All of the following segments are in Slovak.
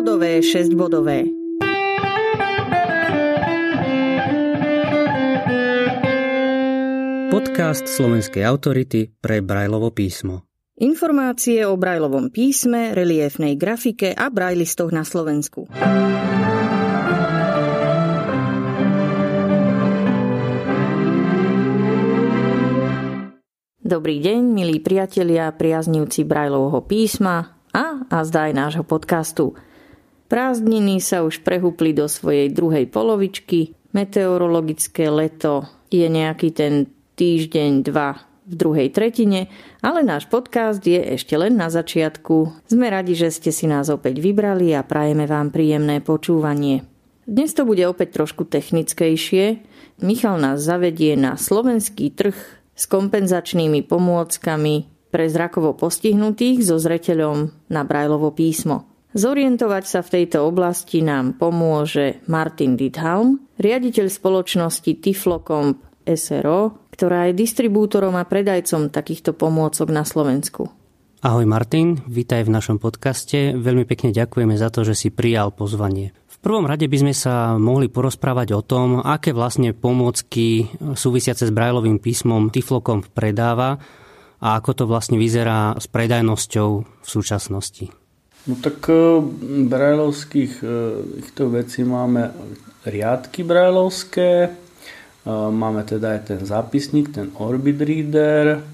5-bodové, 6-bodové. Podcast slovenskej autority pre Brajlovo písmo. Informácie o Brajlovom písme, reliefnej grafike a brajlistoch na Slovensku. Dobrý deň, milí priatelia, priaznivci Brajlovho písma a, a zdá aj nášho podcastu. Prázdniny sa už prehúpli do svojej druhej polovičky, meteorologické leto je nejaký ten týždeň, dva v druhej tretine, ale náš podcast je ešte len na začiatku. Sme radi, že ste si nás opäť vybrali a prajeme vám príjemné počúvanie. Dnes to bude opäť trošku technickejšie. Michal nás zavedie na slovenský trh s kompenzačnými pomôckami pre zrakovo postihnutých so zreteľom na Brajlovo písmo. Zorientovať sa v tejto oblasti nám pomôže Martin Didhalm, riaditeľ spoločnosti Tiflocomp SRO, ktorá je distribútorom a predajcom takýchto pomôcok na Slovensku. Ahoj Martin, vítaj v našom podcaste. Veľmi pekne ďakujeme za to, že si prijal pozvanie prvom rade by sme sa mohli porozprávať o tom, aké vlastne pomôcky súvisiace s Brajlovým písmom Tiflokom predáva a ako to vlastne vyzerá s predajnosťou v súčasnosti. No tak e, brajlovských e, týchto vecí máme riadky brajlovské, e, máme teda aj ten zápisník, ten Orbit Reader,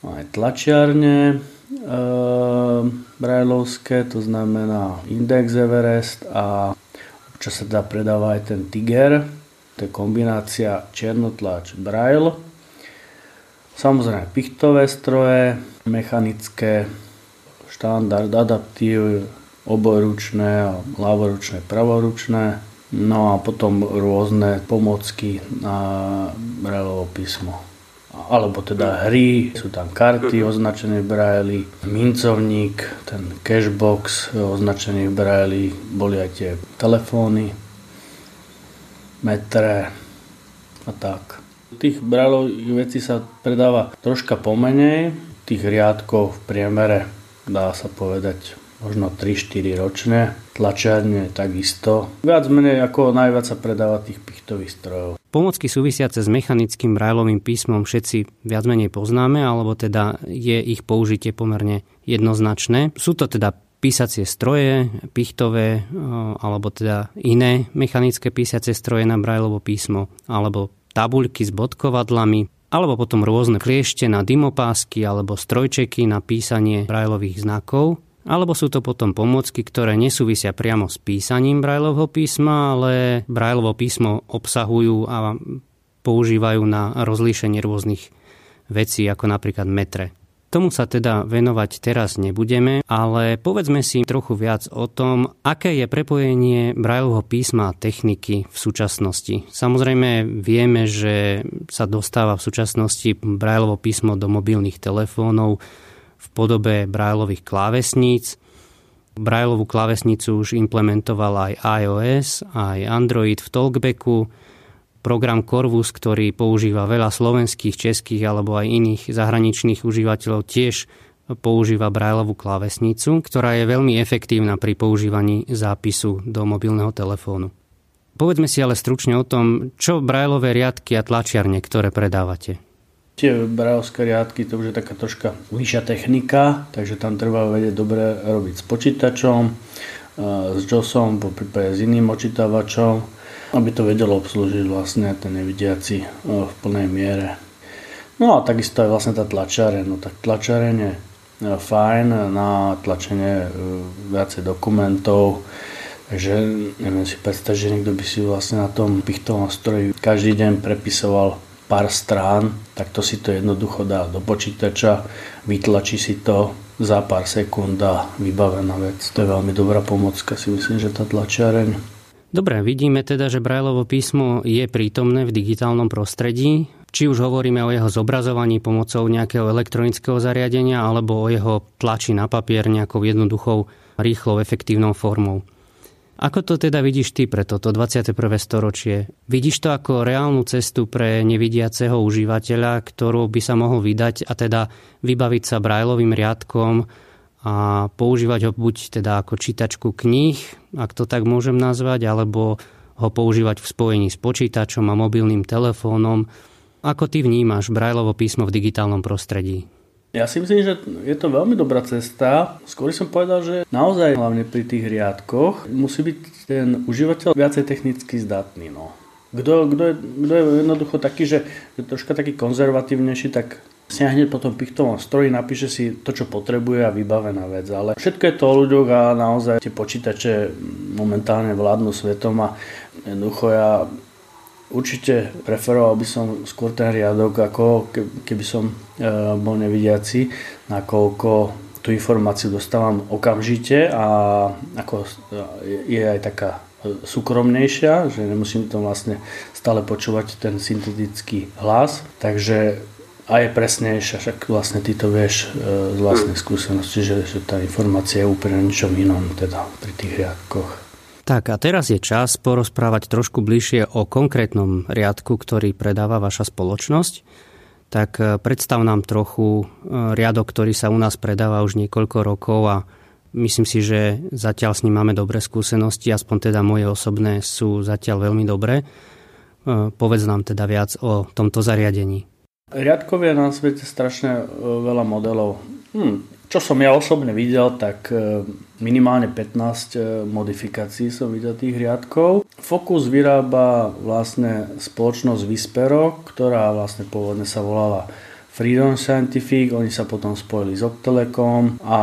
aj tlačiarne, brajlovské, to znamená Index Everest a občas sa dá predávať aj ten Tiger, to je kombinácia černotlač Braille. Samozrejme pichtové stroje, mechanické, štandard, adaptív, obojručné a ľavoručné, pravoručné. No a potom rôzne pomocky na Brailleovo písmo alebo teda hry, sú tam karty označené v Braille, mincovník, ten cashbox označený v Braille, boli aj tie telefóny, metre a tak. Tých Brailleových vecí sa predáva troška pomenej, tých riadkov v priemere dá sa povedať možno 3-4 ročne, tlačiarne takisto. Viac menej ako najviac sa predáva tých pichtových strojov. Pomocky súvisiace s mechanickým brajlovým písmom všetci viac menej poznáme, alebo teda je ich použitie pomerne jednoznačné. Sú to teda písacie stroje, pichtové, alebo teda iné mechanické písacie stroje na brajlovo písmo, alebo tabuľky s bodkovadlami, alebo potom rôzne kliešte na dymopásky alebo strojčeky na písanie brajlových znakov alebo sú to potom pomocky, ktoré nesúvisia priamo s písaním Braillovho písma, ale Braillovo písmo obsahujú a používajú na rozlíšenie rôznych vecí, ako napríklad metre. Tomu sa teda venovať teraz nebudeme, ale povedzme si trochu viac o tom, aké je prepojenie Braillovho písma a techniky v súčasnosti. Samozrejme vieme, že sa dostáva v súčasnosti Braillovo písmo do mobilných telefónov, v podobe Braillových klávesníc. Braillovú klávesnicu už implementoval aj iOS, aj Android v Talkbacku, program Corvus, ktorý používa veľa slovenských, českých alebo aj iných zahraničných užívateľov, tiež používa Braillovú klávesnicu, ktorá je veľmi efektívna pri používaní zápisu do mobilného telefónu. Povedzme si ale stručne o tom, čo Braillové riadky a tlačiarne, ktoré predávate. Tie brajovské riadky, to už je taká troška vyššia technika, takže tam treba vedieť dobre robiť s počítačom, s JOSom, po prípade s iným očítavačom, aby to vedelo obslúžiť vlastne ten nevidiaci v plnej miere. No a takisto aj vlastne tá tlačáreň. No tak tlačáreň je fajn na tlačenie e, viacej dokumentov, Takže neviem si predstaviť, že niekto by si vlastne na tom pichtovom stroji každý deň prepisoval pár strán, tak to si to jednoducho dá do počítača, vytlačí si to za pár sekúnd a vybavená vec. To je veľmi dobrá pomocka, si myslím, že tá tlačiareň. Dobre, vidíme teda, že Brajlovo písmo je prítomné v digitálnom prostredí. Či už hovoríme o jeho zobrazovaní pomocou nejakého elektronického zariadenia alebo o jeho tlači na papier nejakou jednoduchou, rýchlou, efektívnou formou. Ako to teda vidíš ty pre toto 21. storočie? Vidíš to ako reálnu cestu pre nevidiaceho užívateľa, ktorú by sa mohol vydať a teda vybaviť sa brajlovým riadkom a používať ho buď teda ako čítačku kníh, ak to tak môžem nazvať, alebo ho používať v spojení s počítačom a mobilným telefónom. Ako ty vnímaš Brajlovo písmo v digitálnom prostredí? Ja si myslím, že je to veľmi dobrá cesta. Skôr som povedal, že naozaj hlavne pri tých riadkoch musí byť ten užívateľ viacej technicky zdatný. No. Kto, je, je jednoducho taký, že je troška taký konzervatívnejší, tak siahne po tom pichtovom stroji, napíše si to, čo potrebuje a vybavená vec. Ale všetko je to o ľuďoch a naozaj tie počítače momentálne vládnu svetom a jednoducho ja Určite preferoval by som skôr ten riadok, ako keby som e, bol nevidiaci, nakoľko tú informáciu dostávam okamžite a ako e, je aj taká e, súkromnejšia, že nemusím to vlastne stále počúvať ten syntetický hlas, takže a je presnejšia, však vlastne ty to vieš z vlastnej skúsenosti, že, že tá informácia je úplne ničom inom teda pri tých riadkoch. Tak a teraz je čas porozprávať trošku bližšie o konkrétnom riadku, ktorý predáva vaša spoločnosť. Tak e, predstav nám trochu e, riadok, ktorý sa u nás predáva už niekoľko rokov a myslím si, že zatiaľ s ním máme dobré skúsenosti, aspoň teda moje osobné sú zatiaľ veľmi dobré. E, povedz nám teda viac o tomto zariadení. Riadkov je na svete strašne veľa modelov. Hm, čo som ja osobne videl, tak e, minimálne 15 e, modifikácií som videl tých riadkov. Focus vyrába vlastne spoločnosť Vispero, ktorá vlastne pôvodne sa volala Freedom Scientific, oni sa potom spojili s Optelekom a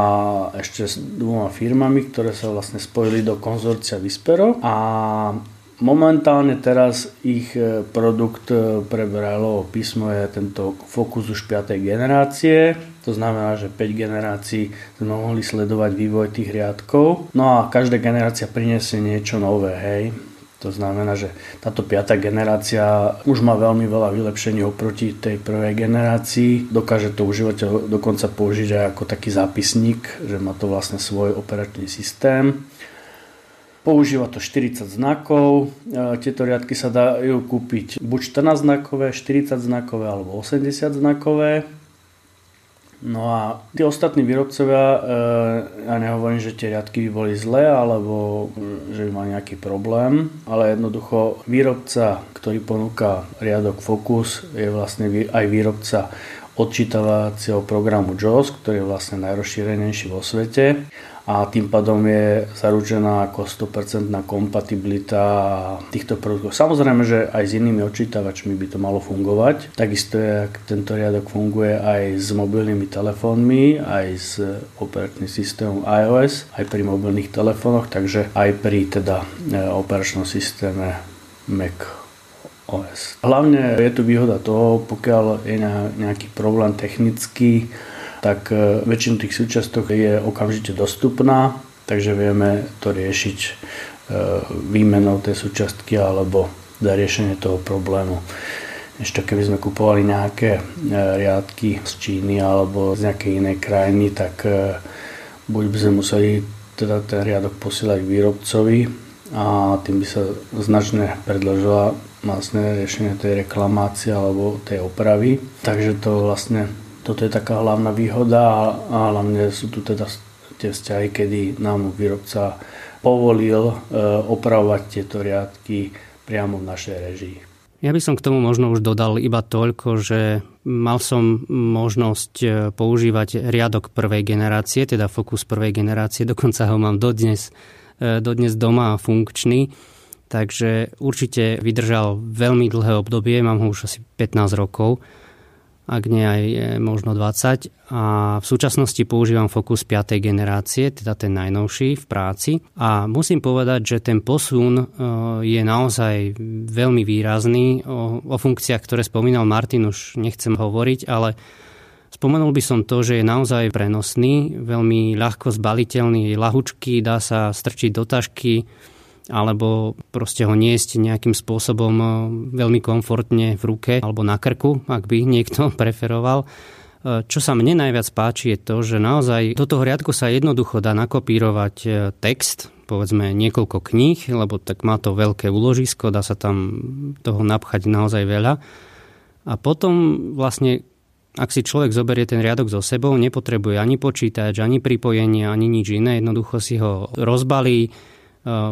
ešte s dvoma firmami, ktoré sa vlastne spojili do konzorcia Vispero a Momentálne teraz ich e, produkt e, pre Brailleovo písmo je tento Focus už 5. generácie. To znamená, že 5 generácií sme mohli sledovať vývoj tých riadkov. No a každá generácia priniesie niečo nové, hej. To znamená, že táto piata generácia už má veľmi veľa vylepšení oproti tej prvej generácii. Dokáže to užívateľ dokonca použiť aj ako taký zápisník, že má to vlastne svoj operačný systém. Používa to 40 znakov. E, tieto riadky sa dajú kúpiť buď 14 znakové, 40 znakové alebo 80 znakové. No a tí ostatní výrobcovia, e, ja nehovorím, že tie riadky by boli zlé alebo že by mali nejaký problém, ale jednoducho výrobca, ktorý ponúka riadok Focus, je vlastne aj výrobca odčítavacieho programu JAWS, ktorý je vlastne najrozšírenejší vo svete a tým pádom je zaručená ako 100% kompatibilita týchto produktov. Samozrejme, že aj s inými odčítavačmi by to malo fungovať. Takisto je, ak tento riadok funguje aj s mobilnými telefónmi, aj s operačným systémom iOS, aj pri mobilných telefónoch, takže aj pri teda e, operačnom systéme Mac OS. Hlavne je tu výhoda toho, pokiaľ je nejaký problém technický, tak e, väčšinu tých súčiastok je okamžite dostupná, takže vieme to riešiť e, výmenou tej súčiastky alebo za riešenie toho problému. Ešte keby sme kupovali nejaké e, riadky z Číny alebo z nejakej inej krajiny, tak buď by sme museli teda ten riadok posielať k výrobcovi a tým by sa značne predložila vlastne riešenie tej reklamácie alebo tej opravy. Takže to vlastne toto je taká hlavná výhoda a hlavne sú tu teda tie vzťahy, kedy nám výrobca povolil e, opravovať tieto riadky priamo v našej režii. Ja by som k tomu možno už dodal iba toľko, že mal som možnosť e, používať riadok prvej generácie, teda Focus prvej generácie, dokonca ho mám dodnes, e, dodnes doma funkčný, takže určite vydržal veľmi dlhé obdobie, mám ho už asi 15 rokov ak nie aj e, možno 20. A v súčasnosti používam Focus 5. generácie, teda ten najnovší v práci. A musím povedať, že ten posun e, je naozaj veľmi výrazný. O, o funkciách, ktoré spomínal Martin, už nechcem hovoriť, ale Spomenul by som to, že je naozaj prenosný, veľmi ľahko zbaliteľný, je lahučký, dá sa strčiť do tašky, alebo proste ho niesť nejakým spôsobom eh, veľmi komfortne v ruke alebo na krku, ak by niekto preferoval. Eh, čo sa mne najviac páči je to, že naozaj do toho riadku sa jednoducho dá nakopírovať eh, text, povedzme niekoľko kníh, lebo tak má to veľké úložisko, dá sa tam toho napchať naozaj veľa. A potom vlastne ak si človek zoberie ten riadok so sebou, nepotrebuje ani počítač, ani pripojenie, ani nič iné, jednoducho si ho rozbalí,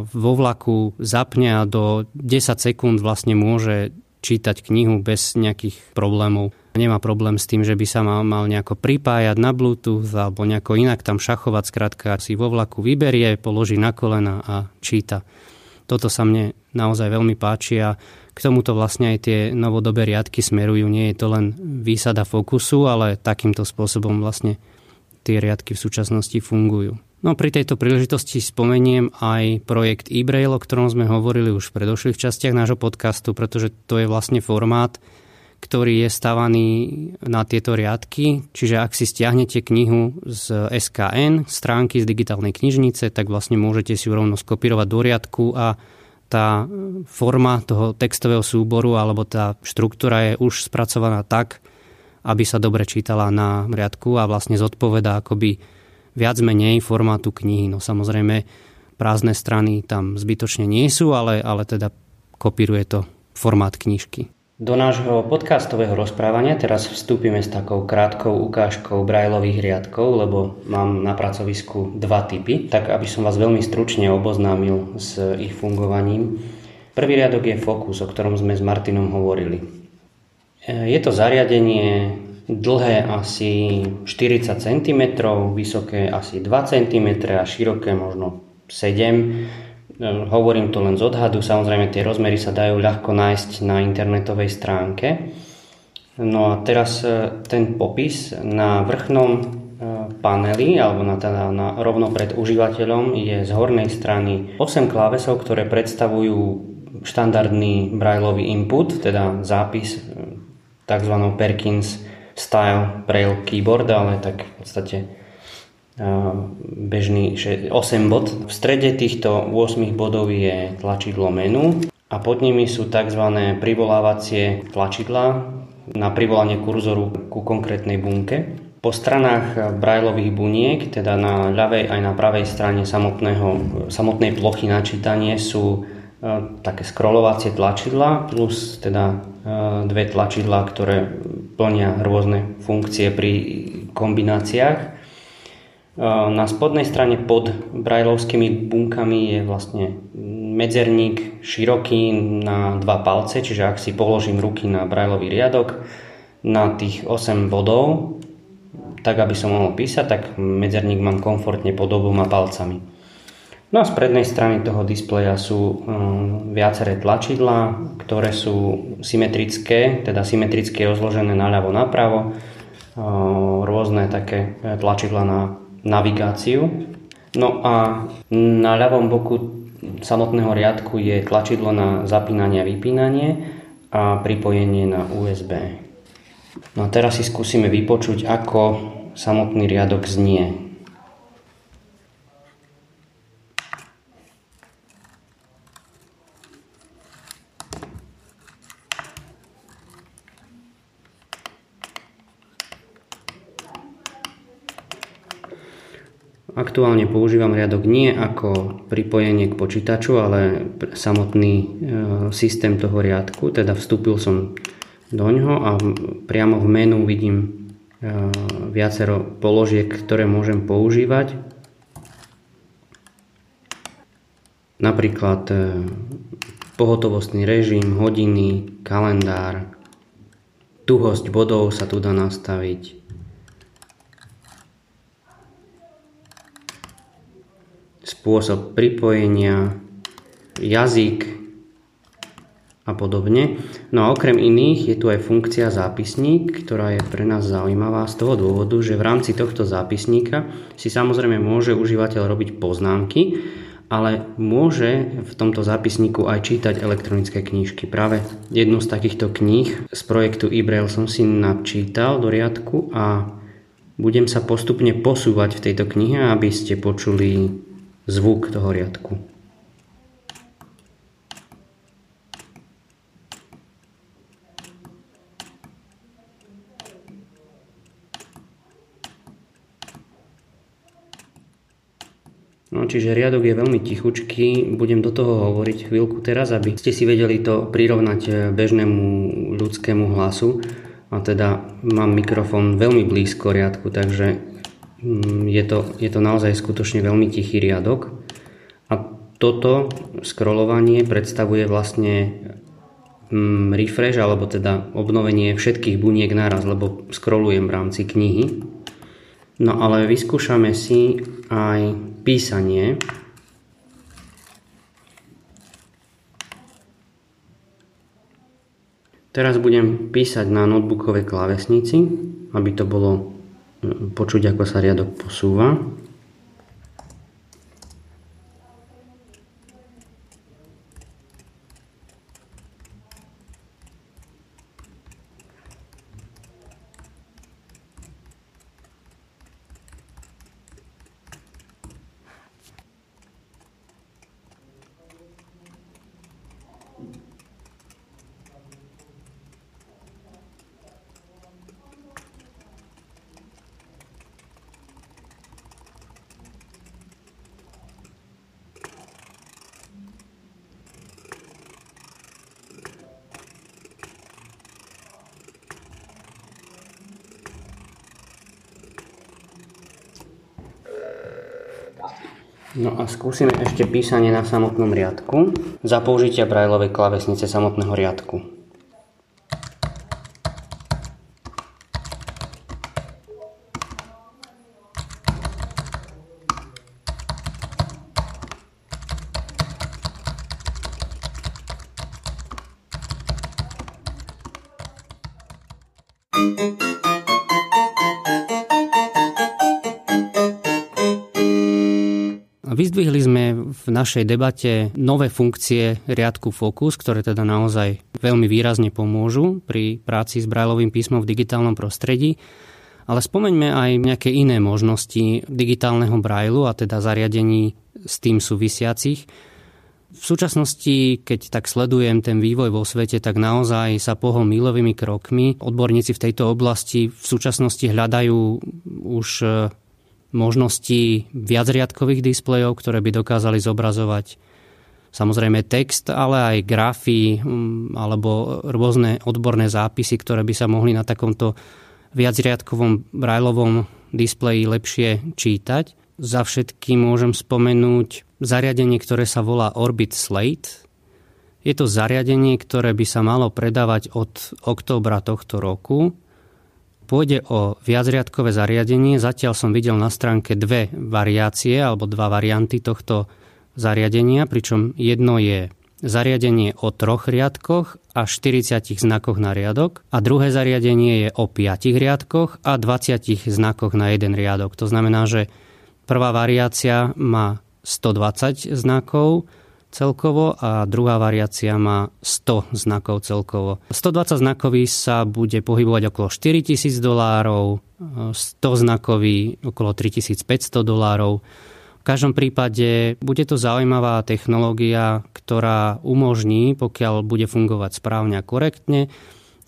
vo vlaku zapne a do 10 sekúnd vlastne môže čítať knihu bez nejakých problémov. Nemá problém s tým, že by sa mal, mal nejako pripájať na Bluetooth alebo nejako inak tam šachovať, skrátka si vo vlaku vyberie, položí na kolena a číta. Toto sa mne naozaj veľmi páči a k tomuto vlastne aj tie novodobé riadky smerujú. Nie je to len výsada fokusu, ale takýmto spôsobom vlastne tie riadky v súčasnosti fungujú. No pri tejto príležitosti spomeniem aj projekt e-braille, o ktorom sme hovorili už v predošlých častiach nášho podcastu, pretože to je vlastne formát, ktorý je stavaný na tieto riadky. Čiže ak si stiahnete knihu z SKN, stránky z digitálnej knižnice, tak vlastne môžete si ju rovno skopírovať do riadku a tá forma toho textového súboru alebo tá štruktúra je už spracovaná tak, aby sa dobre čítala na riadku a vlastne zodpoveda akoby viac menej formátu knihy. No samozrejme prázdne strany tam zbytočne nie sú, ale, ale teda kopíruje to formát knižky. Do nášho podcastového rozprávania teraz vstúpime s takou krátkou ukážkou brajlových riadkov, lebo mám na pracovisku dva typy, tak aby som vás veľmi stručne oboznámil s ich fungovaním. Prvý riadok je Focus, o ktorom sme s Martinom hovorili. Je to zariadenie dlhé asi 40 cm, vysoké asi 2 cm a široké možno 7 ehm, Hovorím to len z odhadu, samozrejme tie rozmery sa dajú ľahko nájsť na internetovej stránke. No a teraz e, ten popis na vrchnom e, paneli alebo na, teda na, rovno pred užívateľom je z hornej strany 8 klávesov, ktoré predstavujú štandardný brajlový input, teda zápis e, tzv. Perkins style Braille keyboard, ale tak v podstate bežný 8 bod. V strede týchto 8 bodov je tlačidlo menu a pod nimi sú tzv. privolávacie tlačidla na privolanie kurzoru ku konkrétnej bunke. Po stranách brajlových buniek, teda na ľavej aj na pravej strane samotného, samotnej plochy načítanie sú také scrollovacie tlačidla plus teda dve tlačidla, ktoré plnia rôzne funkcie pri kombináciách. Na spodnej strane pod brajlovskými bunkami je vlastne medzerník široký na dva palce, čiže ak si položím ruky na brajlový riadok na tých 8 bodov, tak aby som mohol písať, tak medzerník mám komfortne pod oboma palcami. No a z prednej strany toho displeja sú um, viaceré tlačidlá, ktoré sú symetrické, teda symetricky rozložené naľavo napravo, uh, rôzne také e, tlačidla na navigáciu. No a na ľavom boku samotného riadku je tlačidlo na zapínanie a vypínanie a pripojenie na USB. No a teraz si skúsime vypočuť, ako samotný riadok znie. Aktuálne používam riadok nie ako pripojenie k počítaču, ale samotný e, systém toho riadku, teda vstúpil som do ňoho a priamo v menu vidím e, viacero položiek, ktoré môžem používať. Napríklad e, pohotovostný režim, hodiny, kalendár, tuhosť bodov sa tu dá nastaviť, spôsob pripojenia, jazyk a podobne. No a okrem iných je tu aj funkcia zápisník, ktorá je pre nás zaujímavá z toho dôvodu, že v rámci tohto zápisníka si samozrejme môže užívateľ robiť poznámky, ale môže v tomto zápisníku aj čítať elektronické knižky. Práve jednu z takýchto kníh z projektu eBrail som si načítal do riadku a budem sa postupne posúvať v tejto knihe, aby ste počuli zvuk toho riadku. No, čiže riadok je veľmi tichučký, budem do toho hovoriť chvíľku teraz, aby ste si vedeli to prirovnať bežnému ľudskému hlasu. a teda mám mikrofón veľmi blízko riadku, takže je to, je to naozaj skutočne veľmi tichý riadok. A toto scrollovanie predstavuje vlastne mm, refresh, alebo teda obnovenie všetkých buniek naraz, lebo scrollujem v rámci knihy. No ale vyskúšame si aj písanie. Teraz budem písať na notebookovej klávesnici, aby to bolo mm, počuť, ako sa riadok posúva. No a skúsime ešte písanie na samotnom riadku za použitia brajlovej klavesnice samotného riadku. Našej debate nové funkcie riadku Focus, ktoré teda naozaj veľmi výrazne pomôžu pri práci s brajlovým písmom v digitálnom prostredí. Ale spomeňme aj nejaké iné možnosti digitálneho brajlu a teda zariadení s tým súvisiacich. V súčasnosti, keď tak sledujem ten vývoj vo svete, tak naozaj sa pohol milovými krokmi. Odborníci v tejto oblasti v súčasnosti hľadajú už možností viacriadkových displejov, ktoré by dokázali zobrazovať samozrejme text, ale aj grafy mm, alebo rôzne odborné zápisy, ktoré by sa mohli na takomto viacriadkovom brajlovom displeji lepšie čítať. Za všetky môžem spomenúť zariadenie, ktoré sa volá Orbit Slate. Je to zariadenie, ktoré by sa malo predávať od októbra tohto roku Pôjde o viacriadkové zariadenie. Zatiaľ som videl na stránke dve variácie alebo dva varianty tohto zariadenia, pričom jedno je zariadenie o troch riadkoch a 40 znakoch na riadok a druhé zariadenie je o 5 riadkoch a 20 znakoch na jeden riadok. To znamená, že prvá variácia má 120 znakov, celkovo a druhá variácia má 100 znakov celkovo. 120 znakový sa bude pohybovať okolo 4000 dolárov, 100 znakový okolo 3500 dolárov. V každom prípade bude to zaujímavá technológia, ktorá umožní, pokiaľ bude fungovať správne a korektne,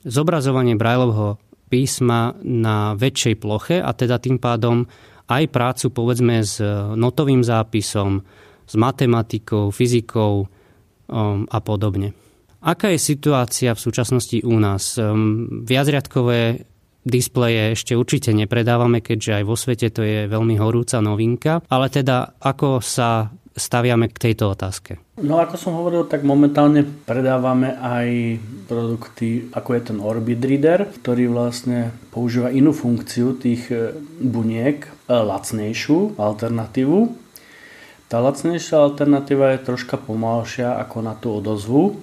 zobrazovanie Braillovho písma na väčšej ploche a teda tým pádom aj prácu povedzme s notovým zápisom, s matematikou, fyzikou um, a podobne. Aká je situácia v súčasnosti u nás? Um, viacriadkové displeje ešte určite nepredávame, keďže aj vo svete to je veľmi horúca novinka, ale teda ako sa staviame k tejto otázke? No ako som hovoril, tak momentálne predávame aj produkty, ako je ten Orbit Reader, ktorý vlastne používa inú funkciu tých eh, buniek, eh, lacnejšiu alternatívu, tá lacnejšia alternatíva je troška pomalšia ako na tú odozvu,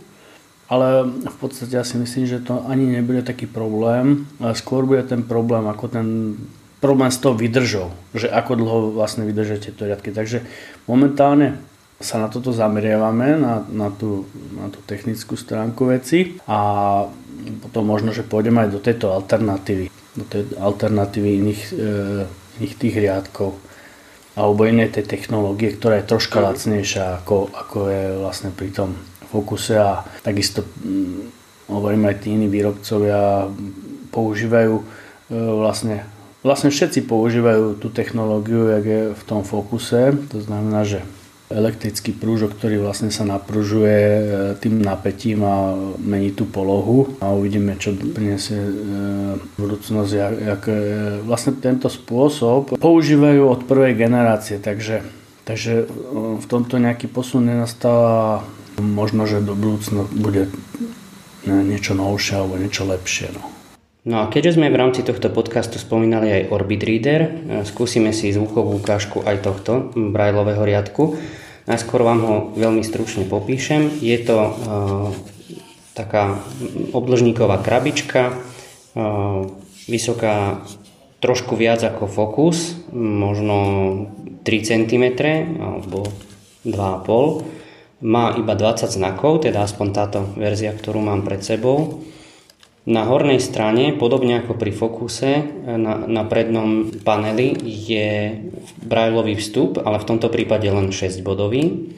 ale v podstate ja si myslím, že to ani nebude taký problém. Skôr bude ten problém ako ten problém s tou vydržou, že ako dlho vlastne vydržete to riadky. Takže momentálne sa na toto zameriavame, na, na, tú, na tú technickú stránku veci a potom možno, že pôjdeme aj do tejto alternatívy, do tej alternatívy iných, e, iných tých riadkov alebo inej tej technológie, ktorá je troška lacnejšia ako, ako je vlastne pri tom fokuse a takisto hm, hovorím aj tí iní výrobcovia používajú e, vlastne vlastne všetci používajú tú technológiu, jak je v tom fokuse. To znamená, že elektrický prúžok, ktorý vlastne sa napružuje e, tým napätím a mení tú polohu a uvidíme, čo prinesie e, budúcnosť. Jak, jak, vlastne tento spôsob používajú od prvej generácie, takže, takže v tomto nejaký posun nenastáva. Možno, že do budúcna bude niečo novšie alebo niečo lepšie. No. No a keďže sme v rámci tohto podcastu spomínali aj Orbit Reader, e, skúsime si zvukovú ukážku aj tohto brajlového riadku. Najskôr vám ho veľmi stručne popíšem. Je to uh, taká obložníková krabička, uh, vysoká trošku viac ako Focus, možno 3 cm alebo 2,5 Má iba 20 znakov, teda aspoň táto verzia, ktorú mám pred sebou. Na hornej strane, podobne ako pri Focuse, na, na prednom paneli je brajlový vstup, ale v tomto prípade len 6 bodový.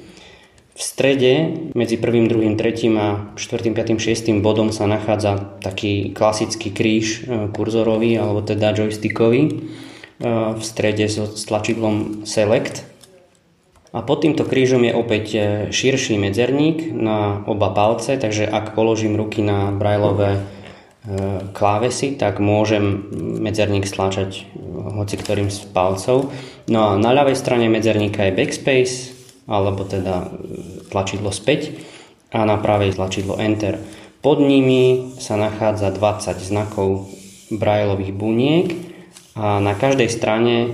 V strede medzi prvým, druhým, tretím a štvrtým, piatým, šiestým bodom sa nachádza taký klasický kríž e, kurzorový alebo teda joystickový e, v strede so tlačidlom Select. A pod týmto krížom je opäť e, širší medzerník na oba palce, takže ak položím ruky na brajlové klávesy, tak môžem medzerník stlačať hoci ktorým z palcov. No a na ľavej strane medzerníka je backspace, alebo teda tlačidlo späť a na pravej tlačidlo Enter. Pod nimi sa nachádza 20 znakov brajlových buniek a na každej strane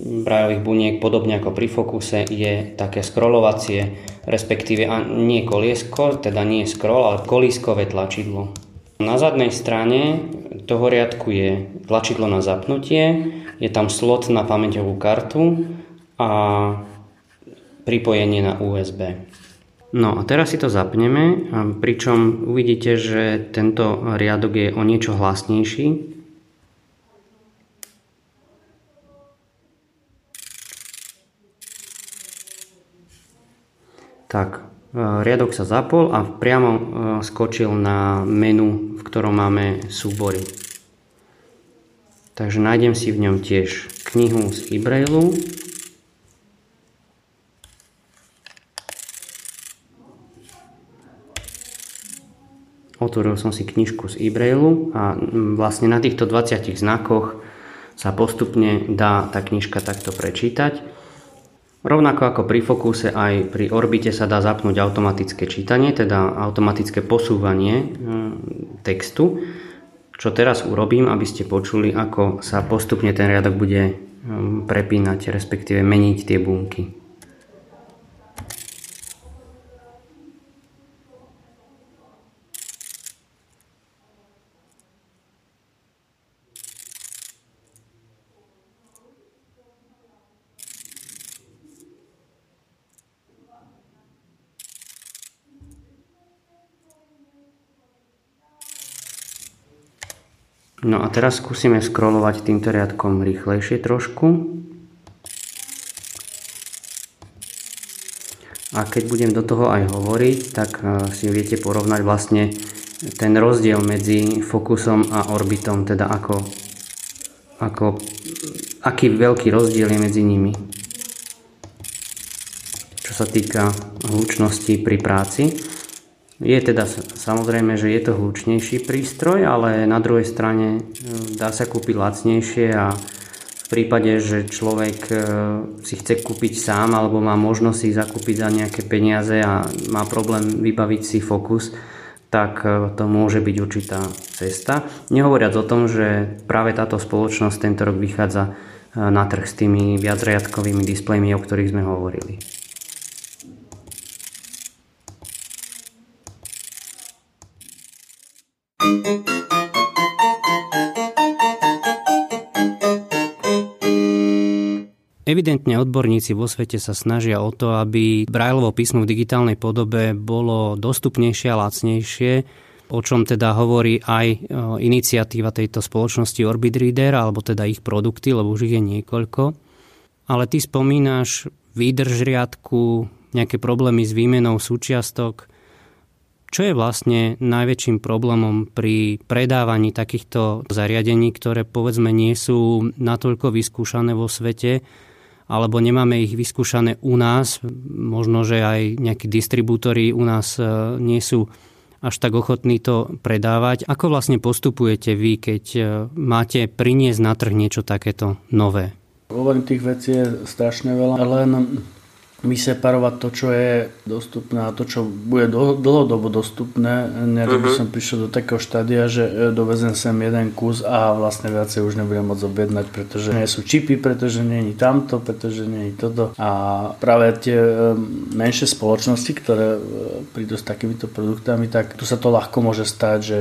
brajlových buniek, podobne ako pri fokuse, je také scrollovacie, respektíve nie koliesko, teda nie scroll, ale kolískové tlačidlo. Na zadnej strane toho riadku je tlačidlo na zapnutie, je tam slot na pamäťovú kartu a pripojenie na USB. No a teraz si to zapneme, pričom uvidíte, že tento riadok je o niečo hlasnejší. Tak, riadok sa zapol a priamo e, skočil na menu, v ktorom máme súbory. Takže nájdem si v ňom tiež knihu z e-brailu. Otvoril som si knižku z e-brailu a vlastne na týchto 20 znakoch sa postupne dá tá knižka takto prečítať. Rovnako ako pri fokuse aj pri orbite sa dá zapnúť automatické čítanie, teda automatické posúvanie e, textu. Čo teraz urobím, aby ste počuli, ako sa postupne ten riadok bude e, prepínať, respektíve meniť tie bunky. No a teraz skúsime scrollovať týmto riadkom rýchlejšie trošku. A keď budem do toho aj hovoriť, tak eh, si viete porovnať vlastne ten rozdiel medzi fokusom a orbitom, teda ako, ako, aký veľký rozdiel je medzi nimi. Čo sa týka hlučnosti pri práci. Je teda samozrejme, že je to hlučnejší prístroj, ale na druhej strane e, dá sa kúpiť lacnejšie a v prípade, že človek e, si chce kúpiť sám alebo má možnosť si zakúpiť za nejaké peniaze a má problém vybaviť si Focus, tak e, to môže byť určitá cesta. Nehovoriac o tom, že práve táto spoločnosť tento rok vychádza na trh s tými viacriadkovými displejmi, o ktorých sme hovorili. Evidentne odborníci vo svete sa snažia o to, aby Braillovo písmo v digitálnej podobe bolo dostupnejšie a lacnejšie, o čom teda hovorí aj e, iniciatíva tejto spoločnosti Orbit Reader, alebo teda ich produkty, lebo už ich je niekoľko. Ale ty spomínaš výdrž riadku, nejaké problémy s výmenou súčiastok. Čo je vlastne najväčším problémom pri predávaní takýchto zariadení, ktoré povedzme nie sú natoľko vyskúšané vo svete alebo nemáme ich vyskúšané u nás, možno, že aj nejakí distribútory u nás e, nie sú až tak ochotní to predávať. Ako vlastne postupujete vy, keď e, máte priniesť na trh niečo takéto nové? Hovorím, tých vecí je strašne veľa, len vyseparovať to, čo je dostupné a to, čo bude dlhodobo dostupné. Nerad by mhm. som prišiel do takého štádia, že e, dovezem sem jeden kus a vlastne viacej už nebudem môcť objednať, pretože nie sú čipy, pretože nie je tamto, pretože nie je toto. A práve tie e, menšie spoločnosti, ktoré e, prídu s takýmito produktami, tak tu sa to ľahko môže stať, že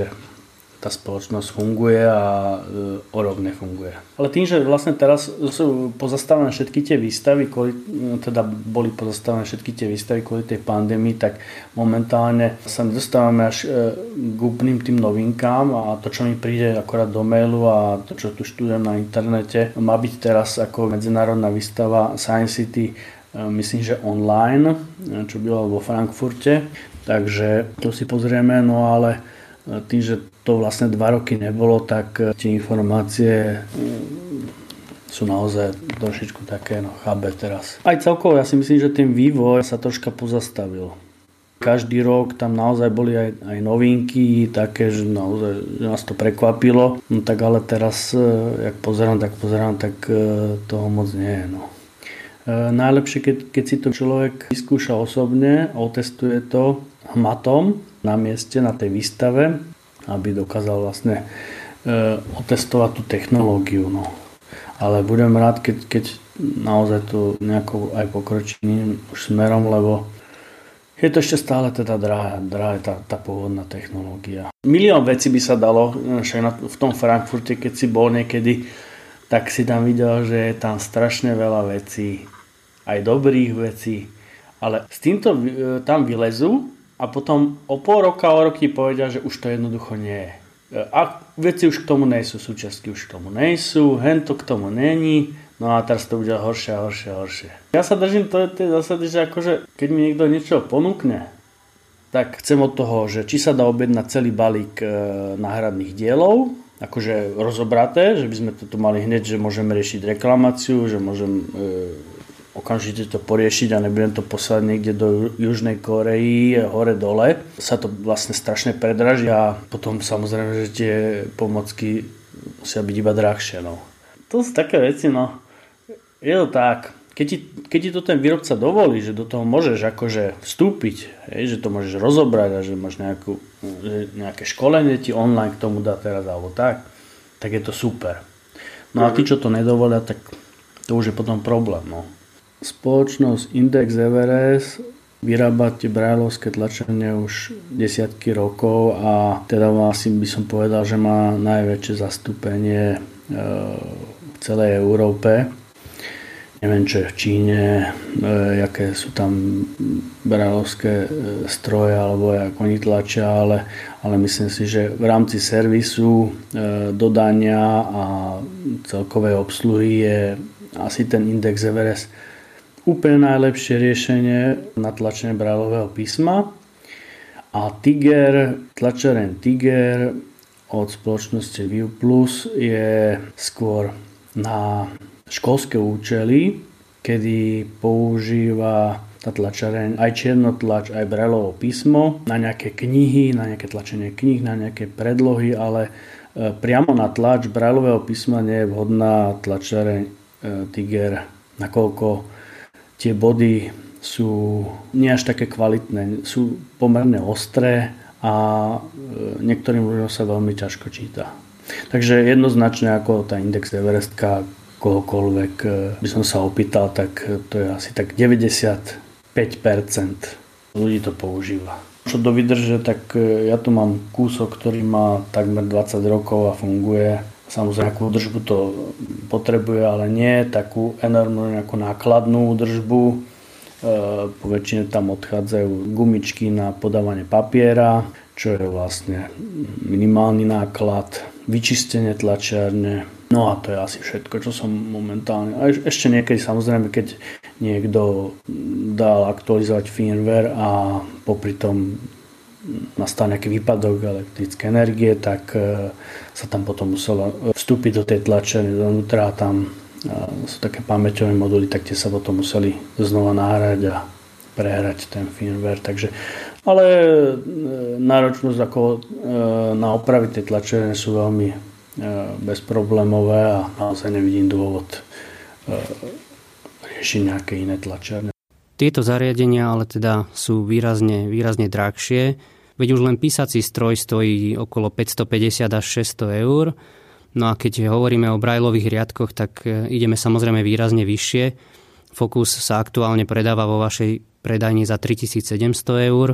tá spoločnosť funguje a e, o rok nefunguje. Ale tým, že vlastne teraz sú pozastavené všetky tie výstavy, kvôli, teda boli pozastavené všetky tie výstavy kvôli tej pandémii, tak momentálne sa nedostávame až e, k úplným tým novinkám a to, čo mi príde akorát do mailu a to, čo tu študujem na internete, má byť teraz ako medzinárodná výstava Science City e, myslím, že online, čo bylo vo Frankfurte, takže to si pozrieme, no ale tým, že to vlastne dva roky nebolo, tak e, tie informácie mm, sú naozaj trošičku také no, chábe teraz. Aj celkovo ja si myslím, že ten vývoj sa troška pozastavil. Každý rok tam naozaj boli aj, aj novinky, také, že naozaj že nás to prekvapilo. No tak ale teraz, e, jak pozerám, tak pozerám, tak e, toho moc nie je. No. Najlepšie, keď, keď si to človek vyskúša osobne, otestuje to hmatom na mieste, na tej výstave aby dokázal vlastne e, otestovať tú technológiu. No. Ale budem rád, keď, keď naozaj to nejako aj pokročí už smerom, lebo je to ešte stále teda drahé, drahé tá, tá pôvodná technológia. Milión vecí by sa dalo, však na, v tom Frankfurte, keď si bol niekedy, tak si tam videl, že je tam strašne veľa vecí, aj dobrých vecí, ale s týmto e, tam vylezú a potom o pol roka, o roky povedia, že už to jednoducho nie je. A veci už k tomu nejsú, súčiastky už k tomu nejsú, hento k tomu není, no a teraz to bude horšie a horšie a horšie. Ja sa držím to, tej zásady, že akože keď mi niekto niečo ponúkne, tak chcem od toho, že či sa dá objednať celý balík e, náhradných dielov, akože rozobraté, že by sme to tu mali hneď, že môžeme riešiť reklamáciu, že môžem e, okamžite to poriešiť a nebudem to poslať niekde do Južnej Koreji hore dole. Sa to vlastne strašne predraží a potom samozrejme, že tie pomocky musia byť iba drahšie. No. To sú také veci, no. Je to tak. Keď ti, keď ti to ten výrobca dovolí, že do toho môžeš akože vstúpiť, hej, že to môžeš rozobrať a že máš nejakú, že nejaké školenie ti online k tomu dá teraz alebo tak, tak je to super. No a tí, čo to nedovolia, tak to už je potom problém. No. Spoločnosť Index Everest vyrába tie brajlovské tlačenie už desiatky rokov a teda asi by som povedal, že má najväčšie zastúpenie e, v celej Európe. Neviem, čo je v Číne, e, aké sú tam brajlovské e, stroje alebo jak oni tlačia, ale, ale myslím si, že v rámci servisu, dodania a celkovej obsluhy je asi ten Index Everest úplne najlepšie riešenie na tlačenie brajlového písma. A Tiger, tlačaren Tiger od spoločnosti View Plus je skôr na školské účely, kedy používa tá tlačareň aj černotlač, aj brajlovo písmo na nejaké knihy, na nejaké tlačenie knih, na nejaké predlohy, ale e, priamo na tlač brajlového písma nie je vhodná tlačareň e, Tiger, nakoľko tie body sú nie až také kvalitné, sú pomerne ostré a e, niektorým ľuďom sa veľmi ťažko číta. Takže jednoznačne ako tá Index Everestka kohokoľvek e, by som sa opýtal, tak to je asi tak 95% ľudí to používa. Čo do vydrže, tak e, ja tu mám kúsok, ktorý má takmer 20 rokov a funguje Samozrejme, akú údržbu to potrebuje, ale nie takú enormnú nejakú nákladnú údržbu. E, po väčšine tam odchádzajú gumičky na podávanie papiera, čo je vlastne minimálny náklad, vyčistenie tlačiarne. No a to je asi všetko, čo som momentálne... A ešte niekedy samozrejme, keď niekto dal aktualizovať firmware a popri tom nastal nejaký výpadok elektrické energie, tak e, sa tam potom muselo vstúpiť do tej tlačeny dovnútra a tam sú také pamäťové moduly, tak tie sa potom museli znova nahrať a prehrať ten firmware. Takže, ale náročnosť ako na opravy tej tlačené sú veľmi bezproblémové a naozaj nevidím dôvod riešiť nejaké iné tlačiarne. Tieto zariadenia ale teda sú výrazne, výrazne drahšie, veď už len písací stroj stojí okolo 550 až 600 eur. No a keď hovoríme o brajlových riadkoch, tak e, ideme samozrejme výrazne vyššie. Focus sa aktuálne predáva vo vašej predajni za 3700 eur,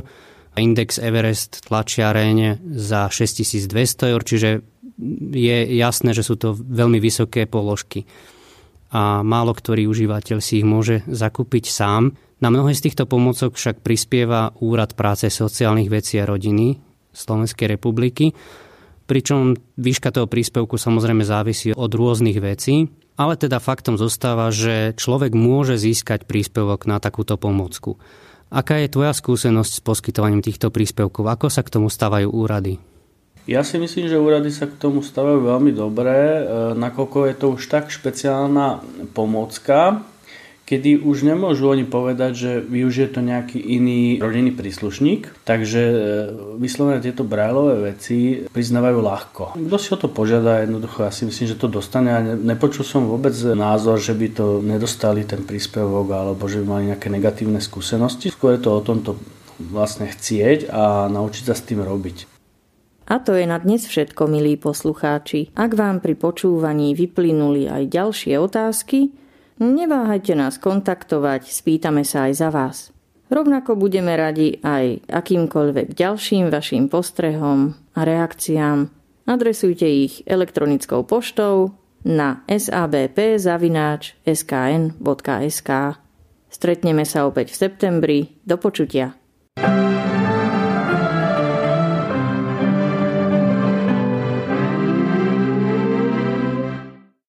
Index Everest tlačiareň za 6200 eur, čiže je jasné, že sú to veľmi vysoké položky a málo ktorý užívateľ si ich môže zakúpiť sám. Na mnohé z týchto pomocok však prispieva Úrad práce sociálnych vecí a rodiny Slovenskej republiky, pričom výška toho príspevku samozrejme závisí od rôznych vecí, ale teda faktom zostáva, že človek môže získať príspevok na takúto pomocku. Aká je tvoja skúsenosť s poskytovaním týchto príspevkov? Ako sa k tomu stávajú úrady? Ja si myslím, že úrady sa k tomu stavajú veľmi dobre, e, nakoľko je to už tak špeciálna pomocka, kedy už nemôžu oni povedať, že využije to nejaký iný rodinný príslušník, takže e, vyslovené tieto brajlové veci priznávajú ľahko. Kto si o to požiada, jednoducho ja si myslím, že to dostane a nepočul som vôbec názor, že by to nedostali ten príspevok alebo že by mali nejaké negatívne skúsenosti. Skôr je to o tomto vlastne chcieť a naučiť sa s tým robiť. A to je na dnes všetko, milí poslucháči. Ak vám pri počúvaní vyplynuli aj ďalšie otázky, neváhajte nás kontaktovať, spýtame sa aj za vás. Rovnako budeme radi aj akýmkoľvek ďalším vašim postrehom a reakciám. Adresujte ich elektronickou poštou na sabp.skn.sk Stretneme sa opäť v septembri. Do počutia.